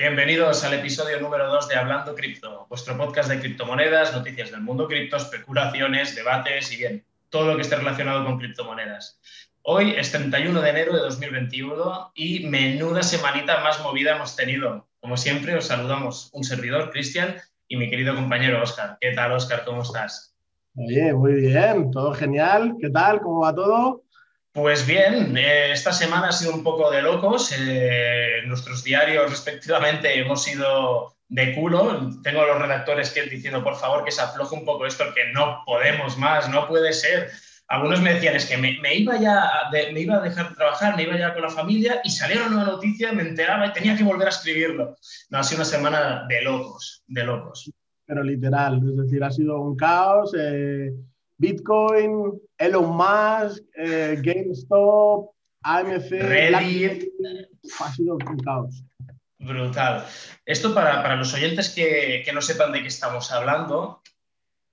Bienvenidos al episodio número 2 de Hablando Cripto, vuestro podcast de criptomonedas, noticias del mundo cripto, especulaciones, debates y bien, todo lo que esté relacionado con criptomonedas. Hoy es 31 de enero de 2021 y menuda semanita más movida hemos tenido. Como siempre, os saludamos un servidor, Cristian, y mi querido compañero Oscar. ¿Qué tal, Oscar? ¿Cómo estás? Bien, muy bien, todo genial. ¿Qué tal? ¿Cómo va todo? Pues bien, eh, esta semana ha sido un poco de locos. Eh, nuestros diarios, respectivamente, hemos ido de culo. Tengo a los redactores que diciendo, por favor, que se afloje un poco esto, que no podemos más, no puede ser. Algunos me decían, es que me, iba ya me iba a dejar de trabajar, me iba ya con la familia y salieron una noticia, me enteraba y tenía que volver a escribirlo. No, ha sido una semana de locos, de locos. Pero literal, es decir, ha sido un caos. Eh, Bitcoin, Elon Musk, eh, GameStop, AMC, Reddit. Ha sido un caos. Brutal. Esto para, los oyentes que, no sepan de qué estamos hablando,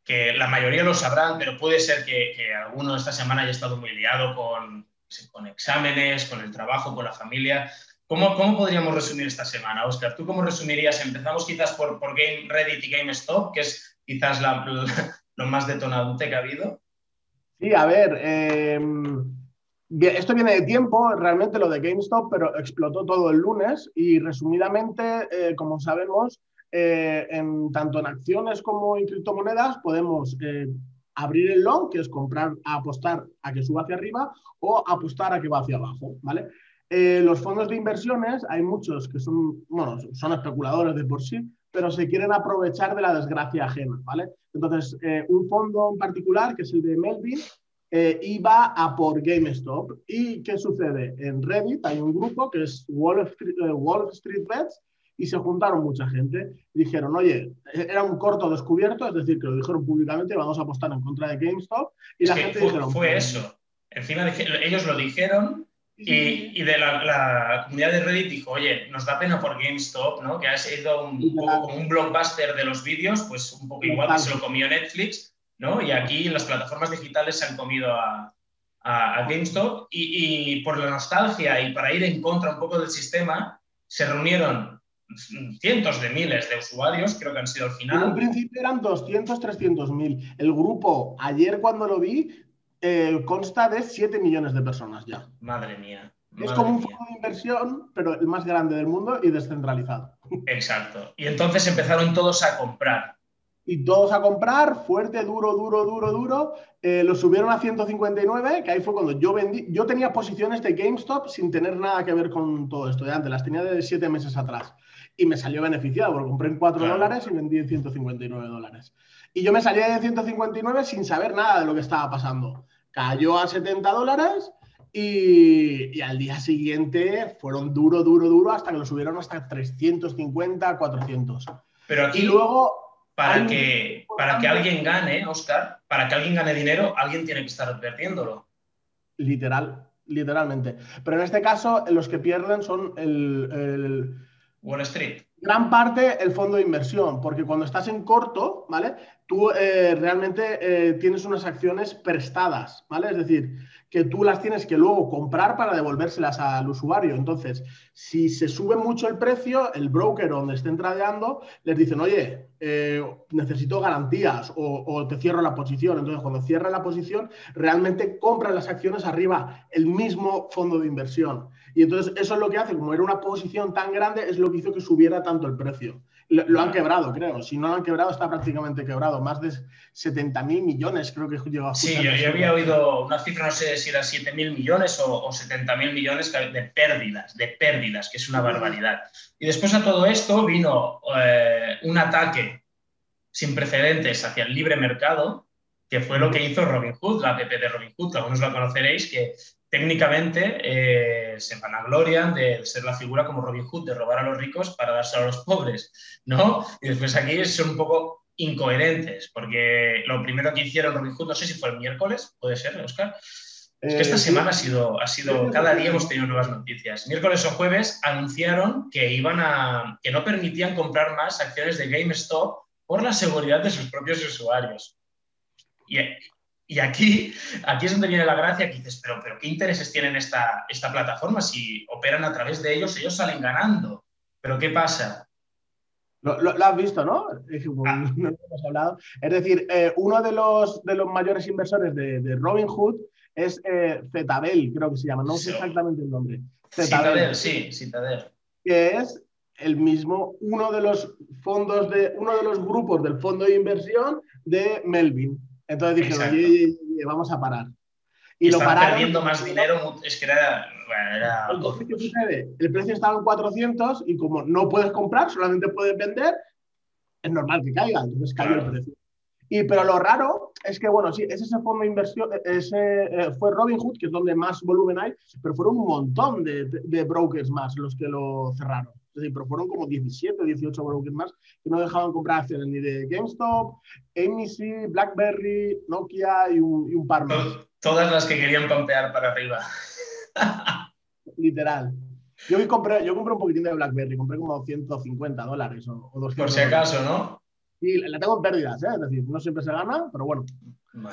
que la mayoría lo sabrán, pero puede ser que, alguno esta semana haya estado muy liado con, con exámenes, con el trabajo, con la familia. ¿Cómo, ¿Cómo, podríamos resumir esta semana, Oscar? ¿Tú cómo resumirías? Empezamos quizás por, por Game Reddit y GameStop, que es quizás la, lo más detonante que ha habido? Sí, a ver, eh, esto viene de tiempo, realmente lo de GameStop, pero explotó todo el lunes y resumidamente, eh, como sabemos, eh, en, tanto en acciones como en criptomonedas podemos abrir el long, que es comprar, apostar a que suba hacia arriba o apostar a que va hacia abajo, ¿vale? los fondos de inversiones, hay muchos que son, bueno, son especuladores de por sí, pero se quieren aprovechar de la desgracia ajena, ¿vale? Entonces, eh, un fondo en particular, que es el de Melvin, eh, iba a por GameStop. ¿Y qué sucede? En Reddit hay un grupo que es Wall Street, eh, Wall Street Bets y se juntaron mucha gente dijeron, oye, era un corto descubierto, es decir, que lo dijeron públicamente, vamos a apostar en contra de GameStop. Y la gente fue, dijeron, fue pues eso. Encima ellos lo dijeron y, de la, comunidad de Reddit dijo, oye, nos da pena por GameStop, ¿no? Que ha sido un poco como un blockbuster de los vídeos, pues un poco igual que se lo comió Netflix, ¿no? Y aquí las plataformas digitales se han comido a, GameStop y, por la nostalgia y para ir en contra un poco del sistema, se reunieron cientos de miles de usuarios, creo que han sido al final. En un principio eran 200, 300 mil. El grupo, ayer cuando lo vi, eh, consta de 7 millones de personas ya. Madre mía. es como un fondo de inversión, pero el más grande del mundo y descentralizado. Exacto. Y entonces empezaron todos a comprar. Y todos a comprar, fuerte, duro, duro, duro, duro. Eh, lo subieron a 159, que ahí fue cuando yo vendí. Yo tenía posiciones de GameStop sin tener nada que ver con todo esto de antes, las tenía de 7 meses atrás. Y me salió beneficiado, porque compré en 4 dólares y vendí en 159 dólares. Y yo me salía de 159 sin saber nada de lo que estaba pasando cayó a 70 dólares y, al día siguiente fueron duro, duro, duro hasta que lo subieron hasta 350, 400. Pero aquí, y luego, para, que, para que alguien gane, Oscar, para que alguien gane dinero, alguien tiene que estar perdiéndolo. Literal, literalmente. Pero en este caso, los que pierden son el Wall Street. Gran parte el fondo de inversión, porque cuando estás en corto, ¿vale? Tú eh, realmente eh, tienes unas acciones prestadas, ¿vale? Es decir, que tú las tienes que luego comprar para devolvérselas al usuario. Entonces, si se sube mucho el precio, el broker donde estén tradeando les dicen, oye, eh, necesito garantías o, te cierro la posición. Entonces, cuando cierra la posición, realmente compran las acciones arriba el mismo fondo de inversión. Y entonces eso es lo que hace, como era una posición tan grande, es lo que hizo que subiera tanto el precio. Lo, han quebrado, creo. Si no lo han quebrado, está prácticamente quebrado. Más de 70 mil millones, creo que llegó a Sí, yo, había oído una cifra, no sé si era 7 mil millones o, o 70 mil millones de pérdidas, de pérdidas, que es una barbaridad. Y después a todo esto vino eh, un ataque sin precedentes hacia el libre mercado, que fue lo que hizo Robinhood, la app de Robinhood, algunos la conoceréis, que técnicamente eh, se vanaglorian de ser la figura como Robin Hood, de robar a los ricos para dárselo a los pobres, ¿no? Y después aquí son un poco incoherentes, porque lo primero que hicieron Robin Hood, no sé si fue el miércoles, puede ser, Oscar, es que esta eh, semana ha sido, ha sido, cada día hemos tenido nuevas noticias. Miércoles o jueves anunciaron que iban a, que no permitían comprar más acciones de GameStop por la seguridad de sus propios usuarios. Y, y aquí, aquí es donde viene la gracia, que dices, pero, pero ¿qué intereses tienen esta, esta plataforma? Si operan a través de ellos, ellos salen ganando. Pero ¿qué pasa? Lo, has visto, ¿no? Ah. No hemos hablado. Es decir, eh, uno de los, de los mayores inversores de, de Robinhood es eh, Zetabel, creo que se llama, no sé exactamente el nombre. Citadel, sí, Citadel. Que es el mismo, uno de los fondos de, uno de los grupos del fondo de inversión de Melvin. Entonces dije, oye, vamos a parar. Y, lo pararon. perdiendo más dinero, es que era. era... ¿qué sucede? El precio estaba en 400 y como no puedes comprar, solamente puedes vender, es normal que caiga, entonces cae el precio. Y, pero lo raro es que, bueno, sí, es ese fondo de inversión, ese, eh, fue Robinhood, que es donde más volumen hay, pero fueron un montón de, de, brokers más los que lo cerraron. Es decir, pero fueron como 17, 18 brokers más que no dejaban comprar acciones ni de GameStop, AMC, BlackBerry, Nokia y un, y un par más. Todas las que querían pampear para arriba. Literal. Yo compré, yo compré un poquitín de BlackBerry, compré como 150 dólares o, o 200 Por si acaso, ¿no? Y la tengo en pérdidas, ¿eh? es decir, no siempre se gana, pero bueno,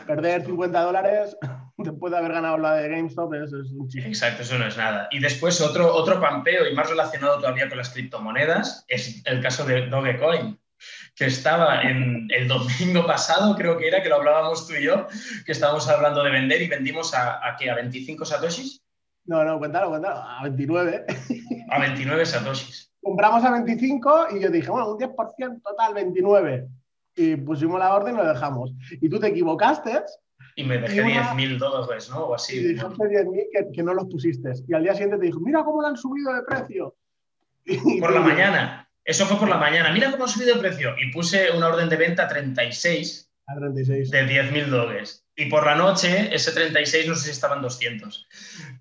perder 50 dólares después de haber ganado la de GameStop es, un chiste. Exacto, eso no es nada. Y después otro, otro pampeo y más relacionado todavía con las criptomonedas es el caso de Dogecoin que estaba en el domingo pasado, creo que era, que lo hablábamos tú y yo, que estábamos hablando de vender y vendimos a, a ¿qué? ¿A 25 satoshis? No, no, cuéntalo, cuéntalo, a 29. A 29 satoshis compramos a 25 y yo dije, bueno, un 10% total, 29. Y pusimos la orden y lo dejamos. Y tú te equivocaste. Y me dejé 10.000 dólares, ¿no? O así. Y dijiste 10.000 que, que, no los pusiste. Y al día siguiente te dijo, mira cómo lo han subido de precio. por la mañana. Eso fue por la mañana. Mira cómo han subido de precio. Y puse una orden de venta a 36. A 36. De 10.000 dólares. Y por la noche, ese 36, no sé si estaban 200.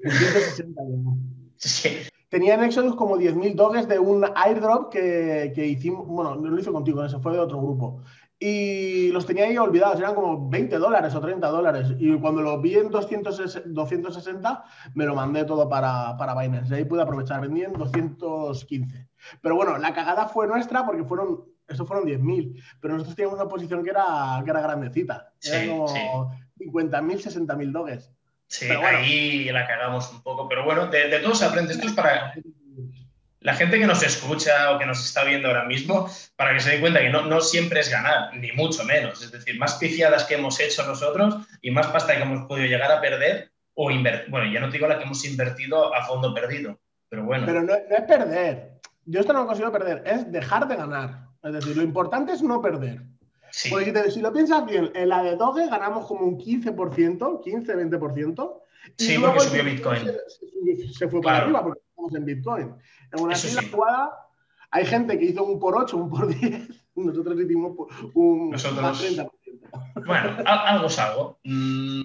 160, sí. Tenía en Exodus como 10.000 doges de un airdrop que, que, hicimos, bueno, no lo hice contigo, eso fue de otro grupo. Y los tenía ahí olvidados, eran como 20 dólares o 30 dólares. Y cuando lo vi en 260, me lo mandé todo para, para Binance. Ahí pude aprovechar, vendí en 215. Pero bueno, la cagada fue nuestra porque fueron, eso fueron 10.000. Pero nosotros teníamos una posición que era, que era grandecita. Era como 50.000, 60.000 doges. Sí, ahí la cagamos un poco, pero bueno, de, de todo se aprende. Esto es para la gente que nos escucha o que nos está viendo ahora mismo, para que se dé cuenta que no, no siempre es ganar, ni mucho menos. Es decir, más pifiadas que hemos hecho nosotros y más pasta que hemos podido llegar a perder o invertir. Bueno, ya no te digo la que hemos invertido a fondo perdido, pero bueno. Pero no, no es perder. Yo esto no lo consigo perder, es dejar de ganar. Es decir, lo importante es no perder. Porque si lo piensas bien, en la de Doge ganamos como un 15%, 15-20%. Sí, porque subió Bitcoin. Se, fue para arriba porque estamos en Bitcoin. En una fila jugada hay gente que hizo un por 8, un por 10. Nosotros hicimos un Nosotros... 30%. Bueno, algo es algo. Mm,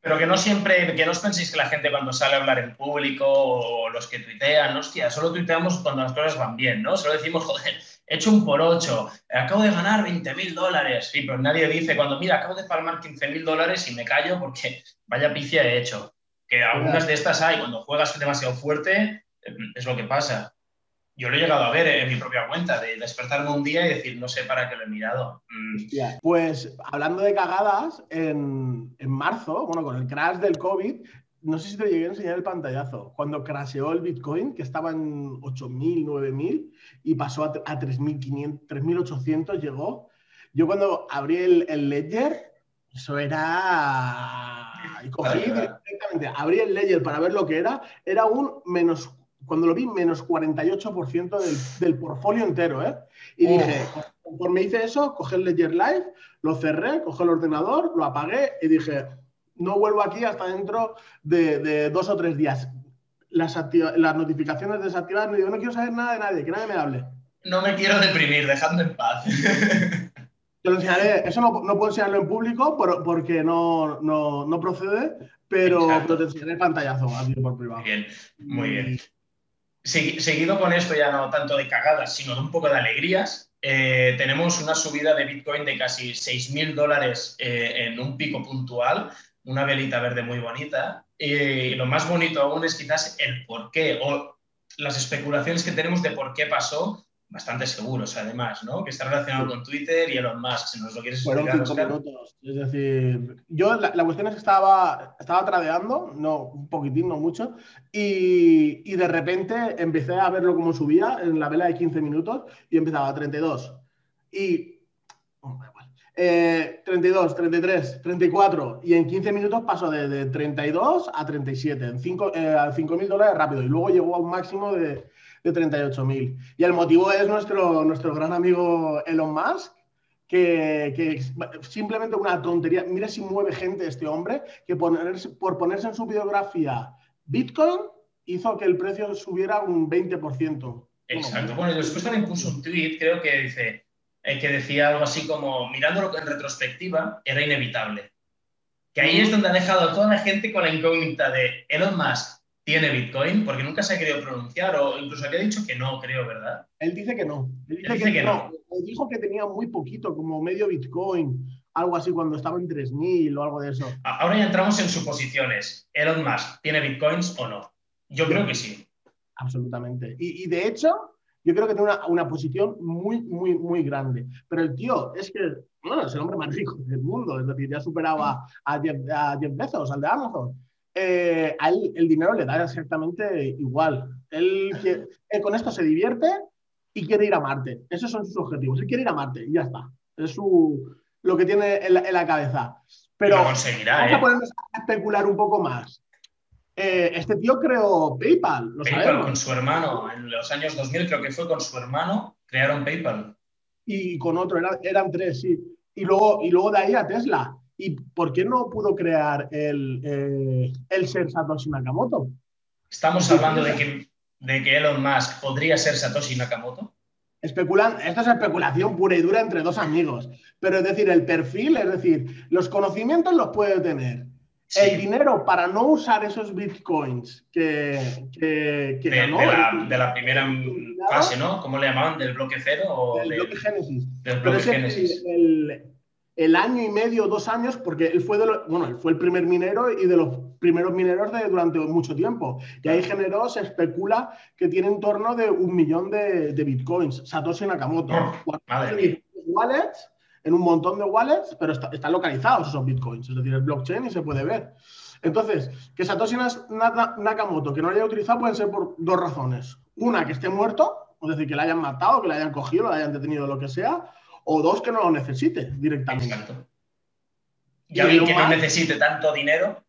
pero que no siempre, que no os penséis que la gente cuando sale a hablar en público o los que tuitean, hostia, solo tuiteamos cuando las cosas van bien, ¿no? Solo decimos, joder, he hecho un por ocho, acabo de ganar 20 mil dólares. Sí, pero nadie dice cuando, mira, acabo de palmar 15 mil dólares y me callo porque vaya picia he hecho. Que algunas de estas hay, cuando juegas demasiado fuerte, es lo que pasa. Yo lo he llegado a ver en mi propia cuenta, de despertarme un día y decir, no sé para qué lo he mirado. Mm. Pues hablando de cagadas, en, en marzo, bueno, con el crash del COVID, no sé si te llegué a enseñar el pantallazo. Cuando crasheó el Bitcoin, que estaba en 8.000, 9.000 y pasó a, 3.500, 3.800, llegó. Yo cuando abrí el, Ledger, eso era... Y cogí directamente, abrí el Ledger para ver lo que era, era un menos, cuando lo vi, menos 48% del, del portfolio entero, ¿eh? Y dije, conforme hice eso, cogí el Ledger Live, lo cerré, cogí el ordenador, lo apagué y dije, no vuelvo aquí hasta dentro de, dos o tres días. Las, las notificaciones desactivadas, me digo, no quiero saber nada de nadie, que nadie me hable. No me quiero deprimir, dejadme en paz. Te lo enseñaré, eso no, puedo enseñarlo en público porque no, no, procede, pero, te enseñaré el pantallazo por privado. Bien, muy bien. Seguido con esto, ya no tanto de cagadas, sino de un poco de alegrías, eh, tenemos una subida de Bitcoin de casi 6.000 dólares eh, en un pico puntual una velita verde muy bonita. Y lo más bonito aún es quizás el por qué o las especulaciones que tenemos de por qué pasó bastante seguros, además, ¿no? Que está relacionado con Twitter y Elon Musk, si nos lo quieres Fueron cinco Óscar. minutos. Es decir, yo la, la cuestión es que estaba, estaba tradeando, no, un poquitín, no mucho, y, y de repente empecé a verlo como subía en la vela de 15 minutos y empezaba a 32. Y. oh. Eh, 32, 33, 34 y en 15 minutos pasó de, de 32 a 37, en cinco, eh, a 5.000 dólares rápido y luego llegó a un máximo de, de 38.000. Y el motivo es nuestro, nuestro gran amigo Elon Musk, que, que simplemente una tontería. Mira si mueve gente este hombre, que ponerse, por ponerse en su biografía Bitcoin hizo que el precio subiera un 20%. Exacto. Bueno, y después también puso un tweet, creo que dice, eh, que decía algo así como, mirándolo en retrospectiva, era inevitable. Que ahí es donde ha dejado a toda la gente con la incógnita de Elon Musk tiene Bitcoin, porque nunca se ha querido pronunciar, o incluso había dicho que no, creo, ¿verdad? Él dice que no. Él dice, Él que, dice que no. no. Él dijo que tenía muy poquito, como medio Bitcoin, algo así cuando estaba en 3.000 o algo de eso. Ahora ya entramos en suposiciones. ¿Elon Musk tiene Bitcoins o no? Yo creo que sí. Absolutamente. Y, y de hecho, yo creo que tiene una, una posición muy, muy, muy grande. Pero el tío es que, bueno, es el hombre más rico del mundo. Es decir, ya superaba a Jeff, a Jeff Bezos, al de Amazon. Eh, a él el dinero le da exactamente igual. Él, él con esto se divierte y quiere ir a Marte. Esos son sus objetivos. Él quiere ir a Marte y ya está. Es su, lo que tiene en la, en la cabeza. Pero lo conseguirá, vamos a ¿eh? ponernos a especular un poco más. Eh, este tío creó PayPal, lo PayPal sabemos. con su hermano, en los años 2000 creo que fue con su hermano, crearon PayPal. y con otro, era- eran tres, sí. Y luego, y luego de ahí a Tesla. ¿Y por qué no pudo crear el, eh, el ser Satoshi Nakamoto? Estamos hablando de que, de que Elon Musk podría ser Satoshi Nakamoto. Especulan, esto es especulación pura y dura entre dos amigos. Pero es decir, el perfil, es decir, los conocimientos los puede tener. Sí, El dinero para no usar esos bitcoins que, que, que de, ganó de la, de la primera fase, ¿no? ¿Cómo le llamaban? ¿Del bloque cero o del de- bloque Génesis. del bloque es que Génesis? el, el año y medio, dos años, porque él fue, de bueno, él fue el primer minero y de los primeros mineros de, durante mucho tiempo. Y ahí generó, se especula que tiene en torno de un millón de, de bitcoins. Satoshi Nakamoto. Oh, madre wallets, en un montón de wallets, pero está- están localizados esos bitcoins, es decir, el blockchain y se puede ver. Entonces, que Satoshi Nakamoto, que no lo haya utilizado, pueden ser por dos razones. Una, que esté muerto, es decir, que le hayan matado, que le hayan cogido, lo hayan detenido, lo que sea. O dos, que no lo necesite directamente. Exacto. Y alguien que no necesite tanto dinero,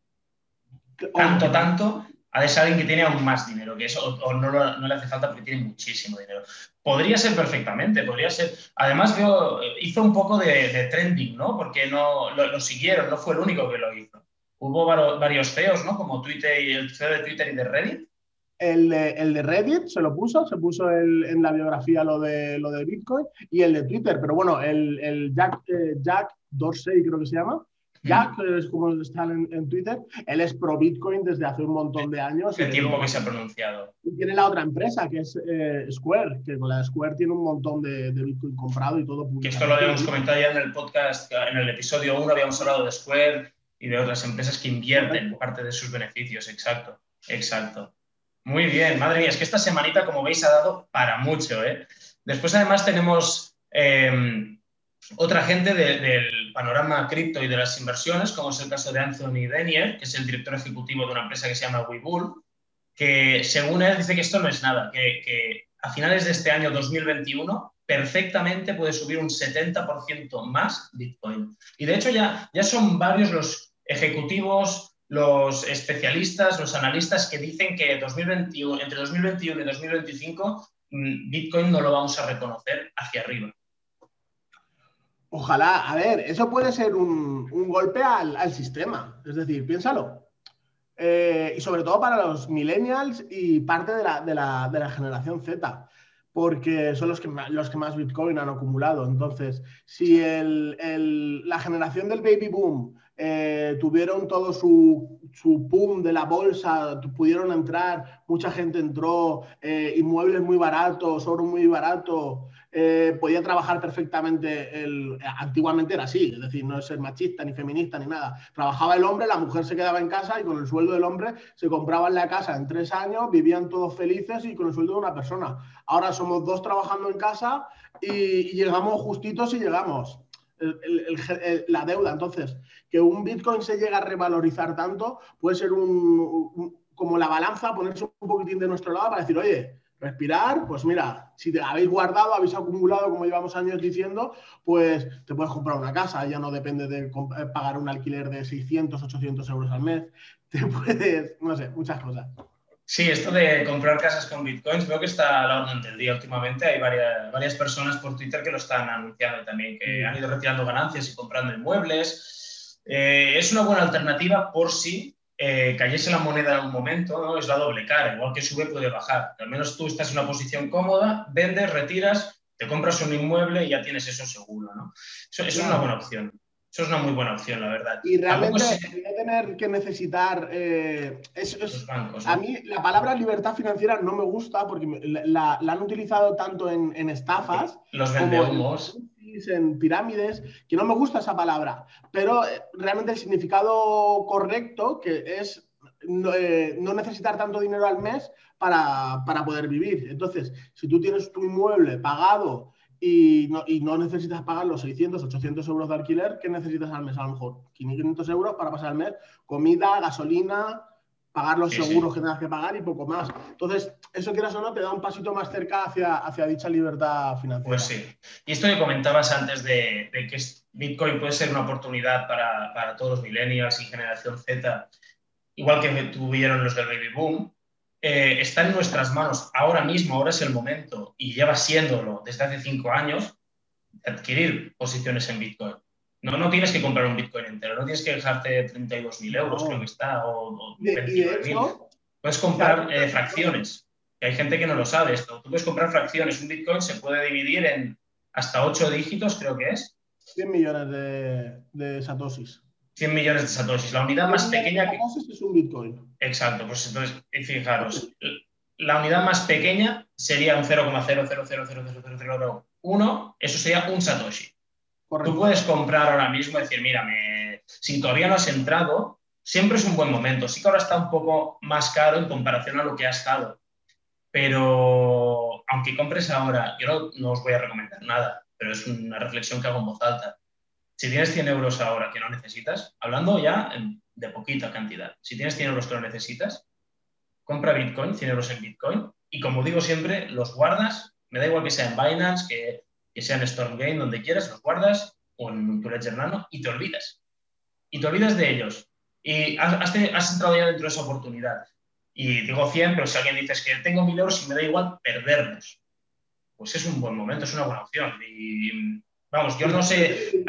Que- tanto, o- tanto, ha de ser alguien que tiene aún más dinero que eso, o, o no, le hace falta porque tiene muchísimo dinero. Podría ser perfectamente, podría ser. Además, veo, eh, hizo un poco de, de trending, ¿no? Porque no lo, lo siguieron, no fue el único que lo hizo. Hubo varios CEOs, ¿no? Como Twitter y el CEO de Twitter y de Reddit. El de, el de Reddit se lo puso, se puso el- en la biografía lo de, lo de Bitcoin y el de Twitter, pero bueno, el, el Jack, eh, Jack Dorsey creo que se llama, Jack es como está en, en Twitter, él es pro Bitcoin desde hace un montón de años. El tiempo que se ha pronunciado. y tiene la otra empresa que es eh, Square, que con la Square tiene un montón de, de Bitcoin comprado y todo. Que esto lo habíamos comentado ya en el podcast, en el episodio 1 habíamos hablado de Square y de otras empresas que invierten parte de sus beneficios. Exacto, exacto. Muy bien, madre mía, es que esta semanita, como veis, ha dado para mucho. ¿eh? Después, además, tenemos eh, otra gente de- del panorama cripto y de las inversiones, como es el caso de Anthony Denier, que es el director ejecutivo de una empresa que se llama Webull, que según él dice que esto no es nada, que, que a finales de este año 2021 perfectamente puede subir un 70% más Bitcoin. Y de hecho ya, ya son varios los ejecutivos, los especialistas, los analistas que dicen que 2021, entre 2021 y 2025 mm, Bitcoin no lo vamos a reconocer hacia arriba. Ojalá, a ver, eso puede ser un, un golpe al, al sistema, es decir, piénsalo. Eh, y sobre todo para los millennials y parte de la, de la, de la generación Z, porque son los que, ma- los que más Bitcoin han acumulado. Entonces, si el, el- la generación del baby boom eh, tuvieron todo su, su boom de la bolsa, pudieron entrar, mucha gente entró, eh, inmuebles muy baratos, oro muy barato, eh, podía trabajar perfectamente. El, antiguamente era así, es decir, no es ser machista ni feminista ni nada. Trabajaba el hombre, la mujer se quedaba en casa y con el sueldo del hombre se compraban la casa en tres años, vivían todos felices y con el sueldo de una persona. Ahora somos dos trabajando en casa y, llegamos justitos y llegamos. La deuda. Entonces, que un Bitcoin se llegue a revalorizar tanto puede ser un, como la balanza, ponerse un poquitín de nuestro lado para decir, oye, respirar, pues mira, si te habéis guardado, habéis acumulado, como llevamos años diciendo, pues te puedes comprar una casa, ya no depende de eh, pagar un alquiler de 600, 800 euros al mes, te puedes, no sé, muchas cosas. Sí, esto de comprar casas con bitcoins veo que está a la orden del día últimamente. Hay varias, varias personas por Twitter que lo están anunciando también, que han ido retirando ganancias y comprando inmuebles. Eh, es una buena alternativa por si eh, cayese la moneda en algún momento, ¿no? es la doble cara, igual que sube puede bajar. Al menos tú estás en una posición cómoda, vendes, retiras, te compras un inmueble y ya tienes eso seguro. ¿no? Eso, es una buena opción. Eso es una muy buena opción, la verdad. Y realmente tener que necesitar. Eh, a mí la palabra libertad financiera no me gusta porque la, han utilizado tanto en, estafas. Los vendehumos en pirámides, que no me gusta esa palabra, pero eh, realmente el significado correcto, que es eh, no, necesitar tanto dinero al mes para, poder vivir. Entonces, si tú tienes tu inmueble pagado y no, y no, necesitas pagar los 600, 800 euros de alquiler, ¿qué necesitas al mes? A lo mejor 500 euros para pasar el mes, comida, gasolina, pagar los seguros que tengas que pagar y poco más. Entonces, eso quieras o no, te da un pasito más cerca hacia, hacia dicha libertad financiera. Pues sí. Y esto que comentabas antes de, que Bitcoin puede ser una oportunidad para, todos los millennials y generación Z, igual que tuvieron los del baby boom, eh, está en nuestras manos ahora mismo, ahora es el momento, y lleva siéndolo desde hace cinco años, adquirir posiciones en Bitcoin. No, no tienes que comprar un Bitcoin entero, no tienes que dejarte 32.000 euros, creo que está, o, o Puedes comprar eh, fracciones, que hay gente que no lo sabe esto. Tú puedes comprar fracciones. Un Bitcoin se puede dividir en hasta 8 dígitos, creo que es. 100 millones de, de satoshis. 100 millones de satoshis. La unidad más pequeña... Que... es un Bitcoin. Exacto, pues entonces, fijaros, la unidad más pequeña sería un 0,0000001, eso sería un satoshi. Tú puedes comprar ahora mismo y decir, mira, si todavía no has entrado, siempre es un buen momento. Sí que ahora está un poco más caro en comparación a lo que ha estado. Pero aunque compres ahora, yo no, os voy a recomendar nada, pero es una reflexión que hago en voz alta. Si tienes 100 euros ahora que no necesitas, hablando ya de poquita cantidad, si tienes 100 euros que no necesitas, compra Bitcoin, 100 euros en Bitcoin, y como digo siempre, los guardas, me da igual que sea en Binance, que que sea en Stormgame, donde quieras, los guardas o en tu Ledger Nano y te olvidas. Y te olvidas de ellos. Y has, entrado ya dentro de esa oportunidad. Y digo 100, pero si alguien dices que tengo 1000 euros y me da igual perderlos, pues es un buen momento, es una buena opción. Y vamos, yo no sé.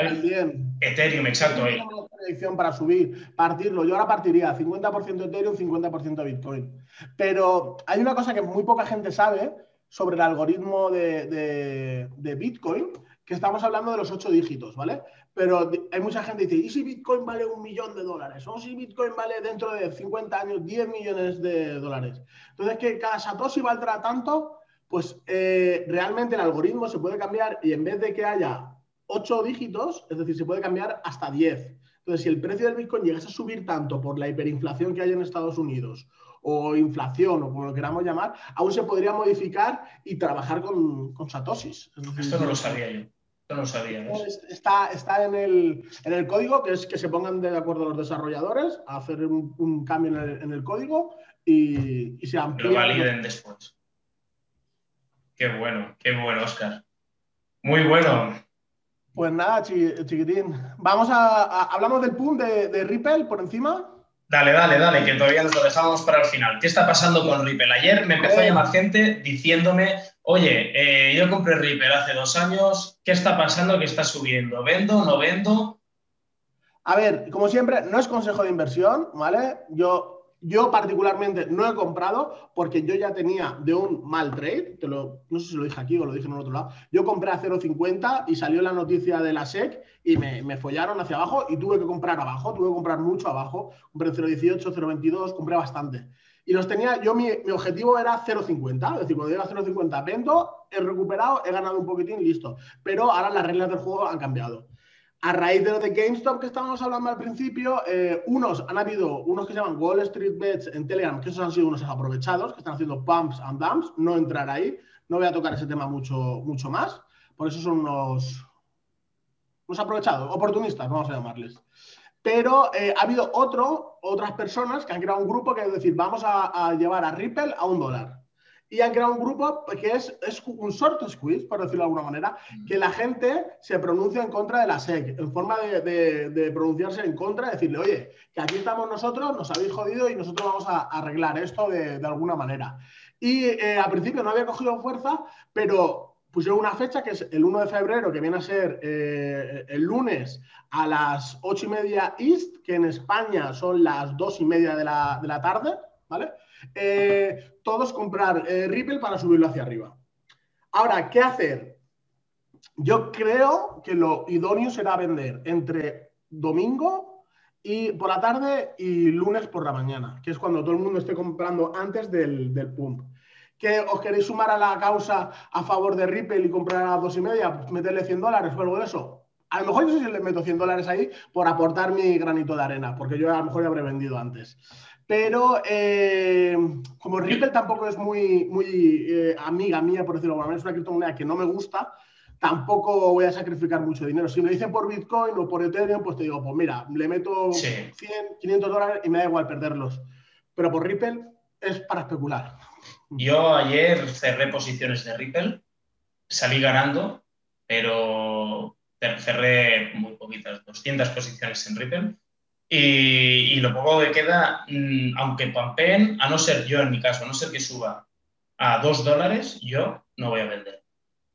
Ethereum, exacto. Hay una predicción para subir, partirlo. Yo ahora partiría 50% Ethereum, 50% Bitcoin. Pero hay una cosa que muy poca gente sabe sobre el algoritmo de, Bitcoin, que estamos hablando de los ocho dígitos, ¿vale? Pero hay mucha gente que dice, ¿y si Bitcoin vale un millón de dólares? ¿O si Bitcoin vale dentro de 50 años 10 millones de dólares? Entonces, que cada Satoshi valdrá tanto, pues eh, realmente el algoritmo se puede cambiar y en vez de que haya ocho dígitos, es decir, se puede cambiar hasta 10. Entonces, si el precio del Bitcoin llegase a subir tanto por la hiperinflación que hay en Estados Unidos o inflación o como lo queramos llamar, aún se podría modificar y trabajar con, con satoshis. Esto no lo sabía yo. No lo sabía. Está, está en, el, en, el, código, que es que se pongan de acuerdo los desarrolladores a hacer un, cambio en el, en el, código y, y se amplíe. Lo validen después. Qué bueno, qué bueno, Oscar. Muy bueno. Pues nada, chiquitín. Vamos a, hablamos del PUM de, de Ripple por encima. Dale, dale, dale, que todavía nos lo dejamos para el final. ¿Qué está pasando con Ripple? Ayer me empezó a llamar gente diciéndome, oye, eh, yo compré Ripple hace dos años, ¿qué está pasando que está subiendo? ¿Vendo, no vendo? A ver, como siempre, no es consejo de inversión, ¿vale? Yo Yo particularmente no he comprado porque yo ya tenía de un mal trade, te lo, no sé si lo dije aquí o lo dije en otro lado, yo compré a 0,50 y salió la noticia de la SEC y me, me, follaron hacia abajo y tuve que comprar abajo, tuve que comprar mucho abajo, compré 0,18, 0,22, compré bastante. Y los tenía, yo mi, mi objetivo era 0,50, es decir, cuando llega a 0,50 vendo, he recuperado, he ganado un poquitín, listo. Pero ahora las reglas del juego han cambiado a raíz de lo de GameStop que estábamos hablando al principio, eh, unos han habido unos que se llaman Wall Street Bets en Telegram, que esos han sido unos aprovechados, que están haciendo pumps and dumps, no entrar ahí, no voy a tocar ese tema mucho, mucho más, por eso son unos, unos aprovechados, oportunistas, vamos a llamarles. Pero eh, ha habido otro, otras personas que han creado un grupo que es decir, vamos a llevar a Ripple a un dólar y han creado un grupo que es, es, un short squeeze, por decirlo de alguna manera, que la gente se pronuncia en contra de la SEC, en forma de, de, pronunciarse en contra, decirle, oye, que aquí estamos nosotros, nos habéis jodido y nosotros vamos a, arreglar esto de, alguna manera. Y eh, al principio no había cogido fuerza, pero pusieron una fecha que es el 1 de febrero, que viene a ser eh, el lunes a las 8 y media East, que en España son las 2 y media de la, de la tarde, ¿vale? Eh, todos comprar eh, Ripple para subirlo hacia arriba. Ahora, ¿qué hacer? Yo creo que lo idóneo será vender entre domingo y por la tarde y lunes por la mañana, que es cuando todo el mundo esté comprando antes del, pump. ¿Que os queréis sumar a la causa a favor de Ripple y comprar a dos y media, meterle 100 dólares o algo de eso? A lo mejor yo sé si le meto 100 dólares ahí por aportar mi granito de arena, porque yo a lo mejor ya habré vendido antes. Pero eh, como Ripple tampoco es muy, muy eh, amiga mía, por decirlo de alguna manera, es una criptomoneda que no me gusta, tampoco voy a sacrificar mucho dinero. Si me dicen por Bitcoin o por Ethereum, pues te digo, pues mira, le meto 100, 500 dólares y me da igual perderlos. Pero por Ripple es para especular. Yo ayer cerré posiciones de Ripple, salí ganando, pero cerré muy poquitas, 200 posiciones en Ripple y, lo poco que queda, mm, aunque pampeen, a no ser yo en mi caso, a no ser que suba a dos dólares, yo no voy a vender.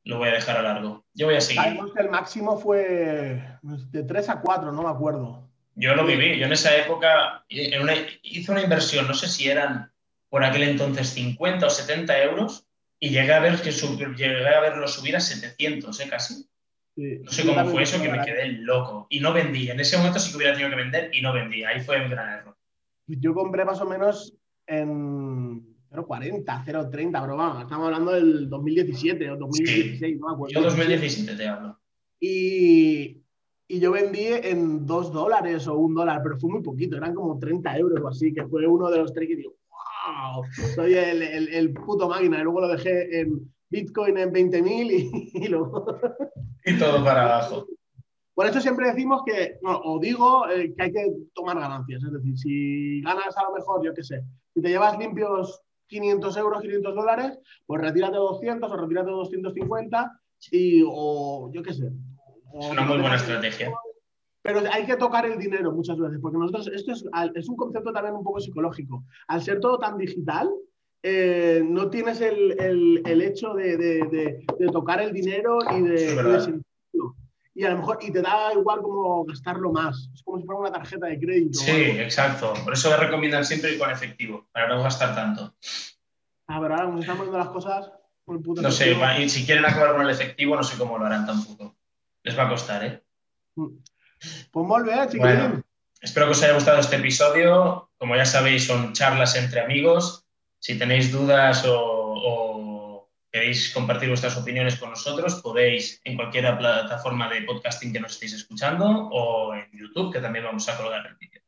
Lo voy a dejar a largo. Yo voy a seguir. Sabemos que el máximo fue de 3 a 4, no me acuerdo. Yo lo viví. Yo en esa época hice una inversión, no sé si eran por aquel entonces 50 o 70 euros, y llegué a, ver que llegué a verlo subir a 700, ¿eh? casi no sé cómo fue eso que me quedé loco. Y no vendí. En ese momento sí que hubiera tenido que vender y no vendí. Ahí fue mi gran error. Yo compré más o menos en 0,40, 0,30, pero vamos, estamos hablando del 2017 o 2016, no me acuerdo. Yo 2017 te hablo. Y, y yo vendí en 2 dólares o 1 dólar, pero fue muy poquito, eran como 30 euros o así, que fue uno de los tres que digo, wow, soy el, el, el puto máquina. Y luego lo dejé en Bitcoin en 20.000 y, y luego... Y todo para abajo. Por eso siempre decimos que, o digo eh, que hay que tomar ganancias. Es decir, si ganas a lo mejor, yo qué sé, si te llevas limpios 500 euros, 500 dólares, pues retírate 200 o retírate 250 y, o yo qué sé. es una muy buena estrategia. Pero hay que tocar el dinero muchas veces, porque nosotros, esto es, es un concepto también un poco psicológico. Al ser todo tan digital, eh, no tienes el, el, hecho de, de, de, tocar el dinero y de, y a lo mejor y te da igual como gastarlo más. Es como si fuera una tarjeta de crédito. Sí, exacto. Por eso me recomiendan siempre ir con efectivo, para no gastar tanto. A ver, ahora como están poniendo las cosas. no sé, y si quieren acabar con el efectivo, no sé cómo lo harán tampoco. Les va a costar, ¿eh? Mm. Pues bien, bueno, espero que os haya gustado este episodio. Como ya sabéis, son charlas entre amigos si tenéis dudas o, queréis compartir vuestras opiniones con nosotros, podéis en cualquier plataforma de podcasting que nos estéis escuchando o en YouTube, que también vamos a colgar el vídeo.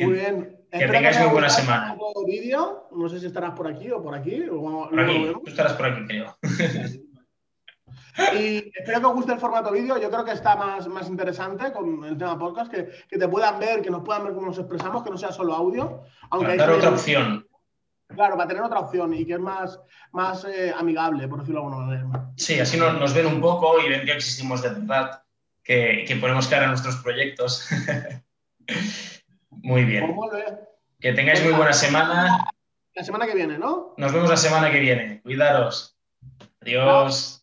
Muy bien. Que tengáis muy buena semana. Vídeo. No sé si estarás por aquí o por aquí. por aquí. Tú estarás por aquí, creo. Y espero que os guste el formato vídeo. Yo creo que está más, más interesante con el tema podcast, que, que, te puedan ver, que nos puedan ver cómo nos expresamos, que no sea solo audio. Aunque Para dar otra opción. Claro, para tener otra opción y que es más, más eh, amigable, por decirlo de alguna manera. Sí, así nos, ven un poco y ven que existimos de verdad, que, que ponemos cara a nuestros proyectos. muy bien. Pues que tengáis muy buena semana. La semana que viene, ¿no? Nos vemos la semana que viene. Cuidaros. Adiós.